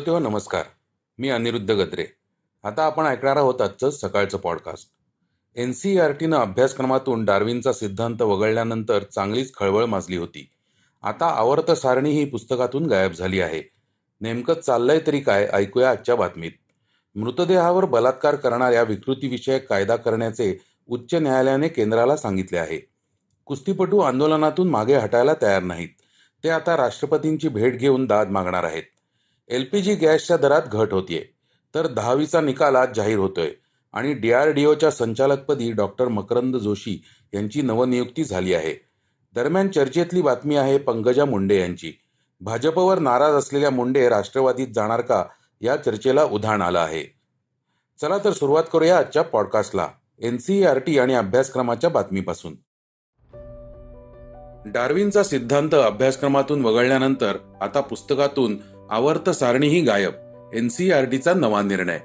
श्रोते हो नमस्कार. मी अनिरुद्ध गद्रे. आता आपण ऐकणार आहोत आजचं सकाळचं पॉडकास्ट एन सी आर टीनं अभ्यासक्रमातून डार्विनचा सिद्धांत वगळल्यानंतर चांगलीच खळबळ माजली होती. आता आवर्त सारणी ही पुस्तकातून गायब झाली आहे. नेमकं चाललंय तरी काय? ऐकूया आजच्या बातमीत. मृतदेहावर बलात्कार करणाऱ्या विकृतीविषयक कायदा करण्याचे उच्च न्यायालयाने केंद्राला सांगितले आहे. कुस्तीपटू आंदोलनातून मागे हटायला तयार नाहीत. ते आता राष्ट्रपतींची भेट घेऊन दाद मागणार आहेत. एलपीजी गॅसच्या दरात घट होतीये. तर दहावीचा निकाल आज जाहीर होतोय. आणि डीआरडीओच्या संचालकपदी डॉक्टर मकरंद जोशी यांची नवनियुक्ती झाली आहे. दरम्यान चर्चेतली बातमी आहे पंकजा मुंडे यांची. भाजपवर नाराज असलेल्या मुंडे राष्ट्रवादीत जाणार का या चर्चेला उधाण आलं आहे. चला तर सुरुवात करूया आजच्या पॉडकास्टला. एनसीईआरटी आणि अभ्यासक्रमाच्या बातमीपासून. डार्विनचा सिद्धांत अभ्यासक्रमातून वगळल्यानंतर आता पुस्तकातून आवर्त सारणीही गायब एनसीईआरटीचा नवा निर्णय.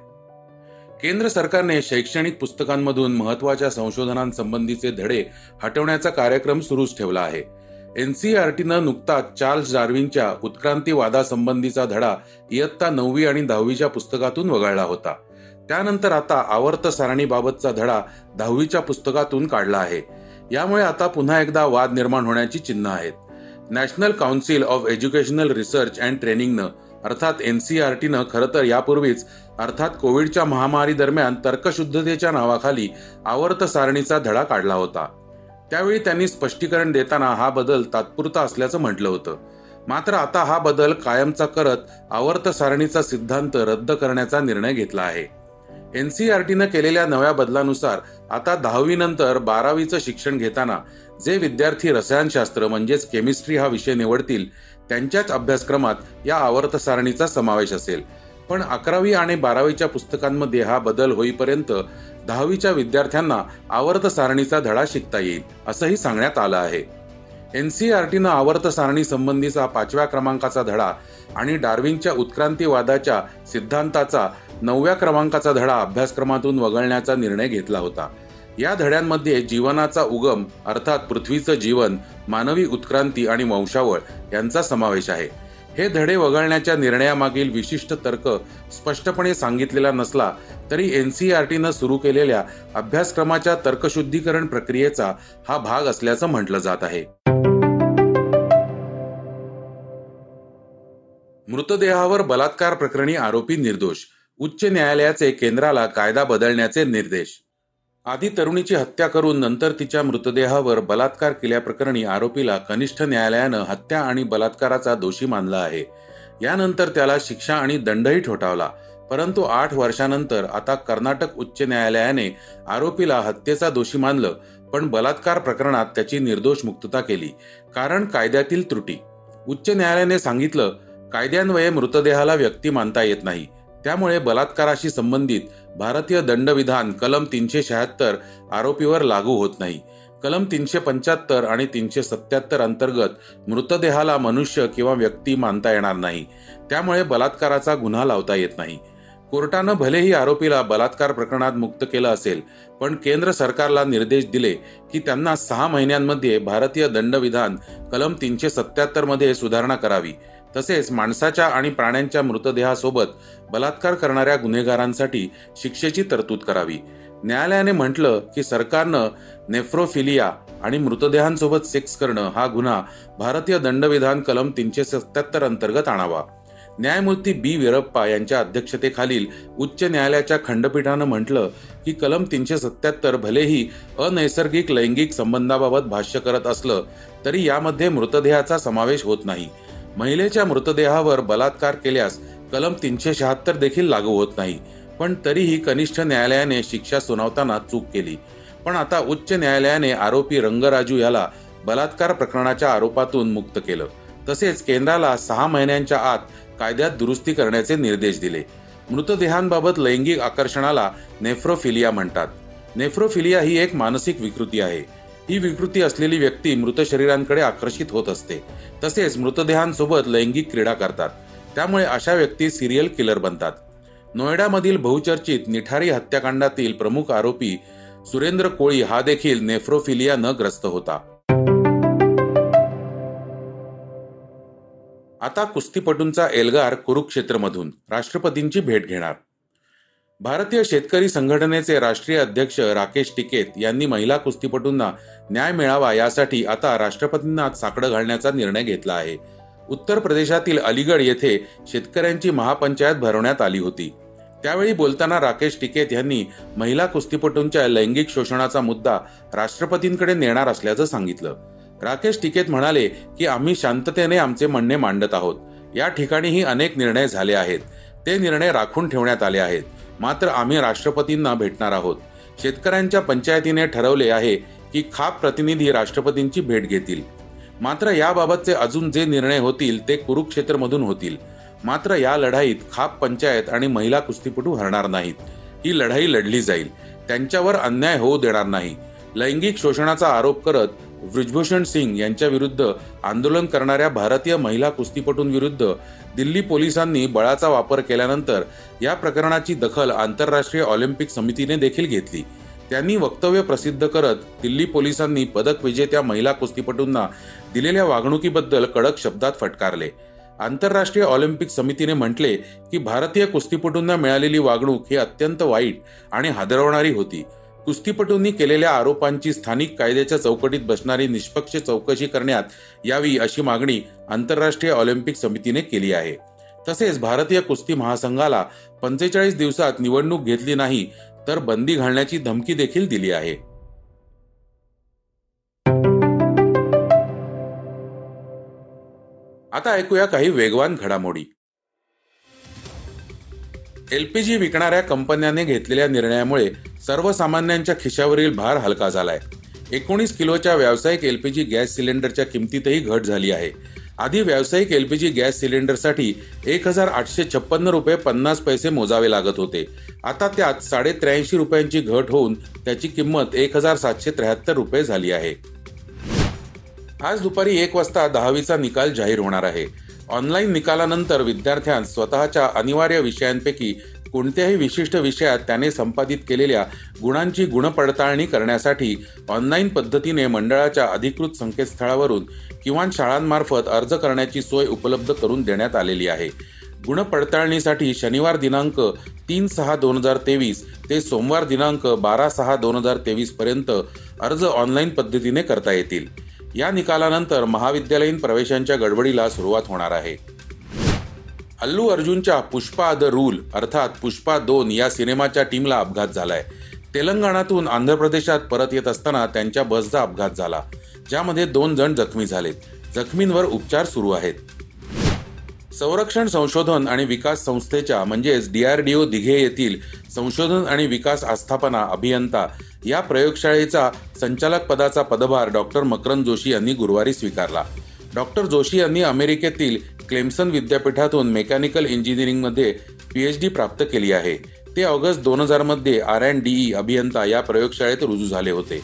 केंद्र सरकारने शैक्षणिक पुस्तकांमधून महत्त्वाच्या संशोधनांसंबंधीचे धडे हटवण्याचा कार्यक्रम सुरूच ठेवला आहे. एनसीआरटीनं नुकताच चार्ल्स डार्विनच्या उत्क्रांतीवादासंबंधीचा धडा इयत्ता नववी आणि दहावीच्या पुस्तकातून वगळला होता. त्यानंतर आता आवर्त सारणीबाबतचा धडा दहावीच्या पुस्तकातून काढला आहे. यामुळे आता पुन्हा एकदा वाद निर्माण होण्याची चिन्ह आहेत. National council of educational research and ट्रेनिंगनं अर्थात एन सी आर टीनं खरं तर यापूर्वीच अर्थात कोविडच्या महामारी दरम्यान तर्कशुद्धतेच्या नावाखाली आवर्त सारणीचा धडा काढला होता. त्यावेळी त्यांनी स्पष्टीकरण देताना हा बदल तात्पुरता असल्याचं म्हटलं होतं. मात्र आता हा बदल कायमचा करत आवर्त सारणीचा सिद्धांत रद्द करण्याचा निर्णय घेतला आहे. एन सी आर टीनं केलेल्या नव्या बदलानुसार आता दहावीनंतर बारावीचं शिक्षण घेताना जे विद्यार्थी रसायनशास्त्र म्हणजेच केमिस्ट्री हा विषय निवडतील त्यांच्याच अभ्यासक्रमात या आवर्त सारणीचा समावेश असेल. पण अकरावी आणि बारावीच्या पुस्तकांमध्ये हा बदल होईपर्यंत दहावीच्या विद्यार्थ्यांना आवर्त सारणीचा धडा शिकता येईल असंही सांगण्यात आलं आहे. एन सी आर टीनं आवर्त सारणी संबंधीचा पाचव्या क्रमांकाचा धडा आणि डार्विनच्या उत्क्रांतीवादाच्या सिद्धांताचा नवव्या क्रमांकाचा धडा अभ्यासक्रमातून वगळण्याचा निर्णय घेतला होता. या धड्यांमध्ये जीवनाचा उगम अर्थात पृथ्वीचं जीवन मानवी उत्क्रांती आणि वंशावळ यांचा समावेश आहे. हे धडे वगळण्याच्या निर्णयामागील विशिष्ट तर्क स्पष्टपणे सांगितलेला नसला तरी एनसीआरटीनं सुरू केलेल्या अभ्यासक्रमाच्या तर्कशुद्धीकरण प्रक्रियेचा हा भाग असल्याचं म्हटलं जात आहे. मृतदेहावर बलात्कार प्रकरणी आरोपी निर्दोष. उच्च न्यायालयाचे केंद्राला कायदा बदलण्याचे निर्देश. आधी तरुणीची हत्या करून नंतर तिच्या मृतदेहावर बलात्कार केल्याप्रकरणी आरोपीला कनिष्ठ न्यायालयानं हत्या आणि बलात्काराचा दोषी मानला आहे. यानंतर त्याला शिक्षा आणि दंडही ठोठावला. परंतु आठ वर्षानंतर आता कर्नाटक उच्च न्यायालयाने आरोपीला हत्येचा दोषी मानलं पण बलात्कार प्रकरणात त्याची निर्दोष मुक्तता केली. कारण कायद्यातील त्रुटी. उच्च न्यायालयाने सांगितलं कायद्यान्वये मृतदेहाला व्यक्ती मानता येत नाही. त्यामुळे बलात्काराशी संबंधित भारतीय दंडविधान कलम तीनशे शहात्तर आरोपीवर लागू होत नाही. कलम तीनशे पंच्याहत्तर आणि तीनशे सत्याहत्तर अंतर्गत मृतदेहाला मनुष्य किंवा व्यक्ती मानता येणार नाही. त्यामुळे बलात्काराचा गुन्हा लावता येत नाही. कोर्टानं भलेही आरोपीला बलात्कार प्रकरणात मुक्त केलं असेल पण केंद्र सरकारला निर्देश दिले की त्यांना सहा महिन्यांमध्ये भारतीय दंडविधान कलम तीनशे सत्याहत्तरमध्ये सुधारणा करावी. तसेच माणसाच्या आणि प्राण्यांच्या मृतदेहासोबत बलात्कार करणाऱ्या गुन्हेगारांसाठी शिक्षेची तरतूद करावी. न्यायालयाने म्हटलं की सरकारनं नेफ्रोफिलिया आणि मृतदेहांसोबत सेक्स करणं हा गुन्हा भारतीय दंडविधान कलम तीनशे सत्याहत्तर अंतर्गत आणावा. न्यायमूर्ती बी. वीरप्पा यांच्या अध्यक्षतेखालील उच्च न्यायालयाच्या खंडपीठानं म्हटलं की कलम तीनशे सत्याहत्तर भलेही अनैसर्गिक लैंगिक संबंधाबाबत भाष्य करत असलं तरी यामध्ये मृतदेहाचा समावेश होत नाही. महिलेच्या मृतदेहावर बलात्कार केल्यास कलम तीनशे शहात्तर देखील लागू होत नाही. पण तरीही कनिष्ठ न्यायालयाने शिक्षा सुनावताना चूक केली. पण आता उच्च न्यायालयाने आरोपी रंगराजू याला बलात्कार प्रकरणाच्या आरोपातून मुक्त केलं. तसेच केंद्राला सहा महिन्यांच्या आत कायद्यात दुरुस्ती करण्याचे निर्देश दिले. मृतदेहांबाबत लैंगिक आकर्षणाला नेफ्रोफिलिया म्हणतात. नेफ्रोफिलिया ही एक मानसिक विकृती आहे. ही विकृती असलेली व्यक्ती मृत शरीरांकडे आकर्षित होत असते. तसेच मृतदेहांसोबत लैंगिक क्रीडा करतात. त्यामुळे अशा व्यक्ती सिरियल किलर बनतात. नोएडामधील बहुचर्चित निठारी हत्याकांडातील प्रमुख आरोपी सुरेंद्र कोळी हा देखील नेफ्रोफिलिया न ग्रस्त होता. आता कुस्तीपटूंचा एल्गार कुरुक्षेत्रमधून राष्ट्रपतींची भेट घेणार. भारतीय शेतकरी संघटनेचे राष्ट्रीय अध्यक्ष राकेश टिकेत यांनी महिला कुस्तीपटूंना न्याय मिळावा यासाठी आता राष्ट्रपतींना साकडं घालण्याचा निर्णय घेतला आहे. उत्तर प्रदेशातील अलीगड येथे शेतकऱ्यांची महापंचायत भरवण्यात आली होती. त्यावेळी बोलताना राकेश टिकेत यांनी महिला कुस्तीपटूंच्या लैंगिक शोषणाचा मुद्दा राष्ट्रपतींकडे नेणार असल्याचं सांगितलं. राकेश टिकेत म्हणाले की आम्ही शांततेने आमचे म्हणणे मांडत आहोत. या ठिकाणीही अनेक निर्णय झाले आहेत. ते निर्णय राखून ठेवण्यात आले आहेत. मात्र आम्ही राष्ट्रपतींना भेटणार आहोत. शेतकऱ्यांच्या पंचायतीने ठरवले आहे की खाप प्रतिनिधी राष्ट्रपतींची भेट घेतील. मात्र याबाबतचे अजून जे निर्णय होतील ते कुरुक्षेत्रमधून होतील. मात्र या लढाईत खाप पंचायत आणि महिला कुस्तीपटू हरणार नाहीत. ही लढाई लढली जाईल. त्यांच्यावर अन्याय होऊ देणार नाही. लैंगिक शोषणाचा आरोप करत ब्रिजभूषण सिंग यांच्याविरुद्ध आंदोलन करणाऱ्या भारतीय महिला कुस्तीपटूंविरुद्ध दिल्ली पोलिसांनी बळाचा वापर केल्यानंतर या प्रकरणाची दखल आंतरराष्ट्रीय ऑलिम्पिक समितीने देखील घेतली. त्यांनी वक्तव्य प्रसिद्ध करत दिल्ली पोलिसांनी पदक विजेत्या महिला कुस्तीपटूंना दिलेल्या वागणुकीबद्दल कडक शब्दात फटकारले. आंतरराष्ट्रीय ऑलिम्पिक समितीने म्हटले की भारतीय कुस्तीपटूंना मिळालेली वागणूक ही अत्यंत वाईट आणि हादरवणारी होती. कुस्तीपटूंनी केलेल्या आरोपांची स्थानिक कायद्याच्या चौकटीत बसणारी निष्पक्ष चौकशी करण्यात यावी अशी मागणी आंतरराष्ट्रीय ऑलिम्पिक समितीने केली आहे. तसेच भारतीय कुस्ती महासंघाला पंचेचाळीस दिवसात निवडणूक घेतली नाही तर बंदी घालण्याची धमकी देखील दिली आहे. आता ऐकूया काही वेगवान घडामोडी. एल पी जी विकणाऱ्या कंपन्याने घेतलेल्या निर्णयामुळे सर्वसामान्यांच्या खिशावरील भार हलका झालाय. एकोणीस किलोच्या व्यावसायिक एल पी जी गॅस सिलेंडरच्या किमतीतही घट झाली आहे. आधी व्यावसायिक एल पी जी गॅस सिलेंडरसाठी एक हजार आठशे छप्पन्न रुपये पन्नास पैसे मोजावे लागत होते. आता त्यात साडे त्र्याऐंशी रुपयांची घट होऊन त्याची किंमत एक हजार सातशे त्र्याहत्तर रुपये झाली आहे. आज दुपारी एक वाजता दहावीचा निकाल जाहीर होणार आहे. ऑनलाईन निकालानंतर विद्यार्थ्यांस स्वतःच्या अनिवार्य विषयांपैकी कोणत्याही विशिष्ट विषयात त्याने संपादित केलेल्या गुणांची गुणपडताळणी करण्यासाठी ऑनलाईन पद्धतीने मंडळाच्या अधिकृत संकेतस्थळावरून किमान शाळांमार्फत अर्ज करण्याची सोय उपलब्ध करून देण्यात आलेली आहे. गुणपडताळणीसाठी शनिवार दिनांक तीन सहा दोन हजार तेवीस ते सोमवार दिनांक बारा सहा दोन हजार तेवीसपर्यंत अर्ज ऑनलाईन पद्धतीने करता येतील. या निकालानंतर महाविद्यालयीन प्रवेशांच्या गडबडीला सुरुवात होणार आहे. अल्लू अर्जुनच्या पुष्पा द रूल अर्थात पुष्पा दोन या सिनेमाच्या टीमला अपघात झालाय. तेलंगणातून आंध्र प्रदेशात परत येत असताना त्यांच्या बसचा अपघात झाला ज्यामध्ये दोन जण जखमी झालेत. जखमींवर उपचार सुरू आहेत. संरक्षण संशोधन आणि विकास संस्थेच्या म्हणजेच डीआरडीओ दिघे येथील संशोधन आणि विकास आस्थापना अभियंता या प्रयोगशाळेचा संचालक पदाचा पदभार डॉक्टर मकरंद जोशी यांनी गुरुवारी स्वीकारला. डॉक्टर जोशी यांनी अमेरिकेतील क्लेम्सन विद्यापीठातून मेकॅनिकल इंजिनिअरिंगमध्ये पीएचडी प्राप्त केली आहे. ते ऑगस्ट दोन हजारमध्ये आर अँड डीई अभियंता या प्रयोगशाळेत रुजू झाले होते.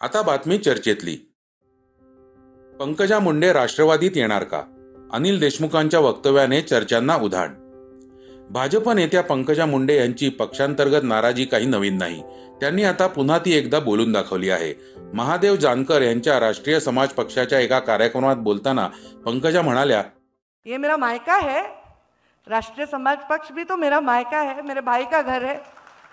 आता बातमी चर्चेतली. पंकजा मुंडे राष्ट्रवादीत येणार का? अनिल देशमुखांच्या वक्तव्याने चर्चांना उधाण भाजप नेत्या पंकजा मुंडे यांची पक्षांतर्गत नाराजी काही नवीन नाही. त्यांनी आता पुन्हा ती एकदा बोलून दाखवली आहे. महादेव जानकर यांच्या राष्ट्रीय समाज पक्षाच्या एका कार्यक्रमात बोलताना पंकजा म्हणाल्या ये मेरा मायका है. राष्ट्रीय समाज पक्ष भी तो मेरा मायका है. मेरे भाई का घर है.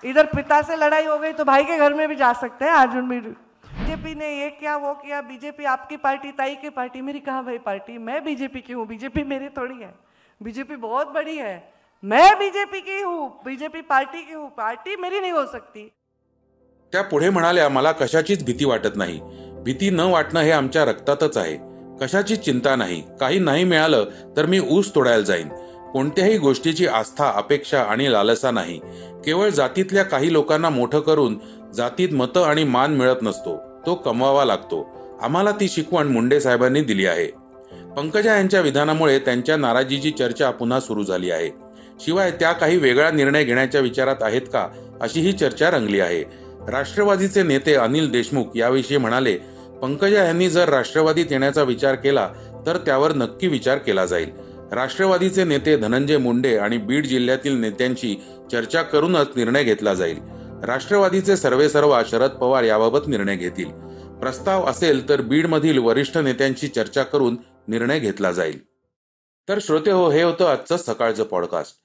इधर पिता से लड़ाई हो गई तो भाई के घर में भी जा सकते हैं अर्जुन भी बीजेपी ने ये किया वो किया बीजेपी आपकी पार्टी ताई की पार्टी मेरी कहाँ भाई पार्टी? मैं बीजेपी की हूँ. बीजेपी मेरी थोड़ी है. बीजेपी बहुत बड़ी है. मैं बीजेपी की हूँ बीजेपी पार्टी की हूँ पार्टी मेरी नहीं हो सकती। त्या पुढे म्हणाल्या मला कशाचीच भीती वाटत नाही. भीती न वाटणं हे आमच्या रक्तातच आहे. कशाची चिंता नाही. काही नाही मिळालं तर मी ऊस तोडायला जाईन. कोणत्याही गोष्टीची आस्था अपेक्षा आणि लालसा नाही. केवळ जातीतल्या काही लोकांना मोठं करून जातीत मतं आणि मान मिळत नसतो. तो कमवावा लागतो. आम्हाला ती शिकवण मुंडे साहेबांनी दिली आहे. पंकजा यांच्या विधानामुळे त्यांच्या नाराजीची चर्चा पुन्हा सुरू झाली आहे. शिवाय त्या काही वेगळा निर्णय घेण्याच्या विचारात आहेत का अशी ही चर्चा रंगली आहे. राष्ट्रवादीचे नेते अनिल देशमुख याविषयी म्हणाले पंकजा यांनी जर राष्ट्रवादीत येण्याचा विचार केला तर त्यावर नक्की विचार केला जाईल. राष्ट्रवादीचे नेते धनंजय मुंडे आणि बीड जिल्ह्यातील नेत्यांशी चर्चा करूनच निर्णय घेतला जाईल. राष्ट्रवादीचे सर्वेसर्वा शरद पवार याबाबत निर्णय घेतील. प्रस्ताव असेल तर बीडमधील वरिष्ठ नेत्यांशी चर्चा करून निर्णय घेतला जाईल. तर श्रोते हो हे होतं आजचं सकाळचं पॉडकास्ट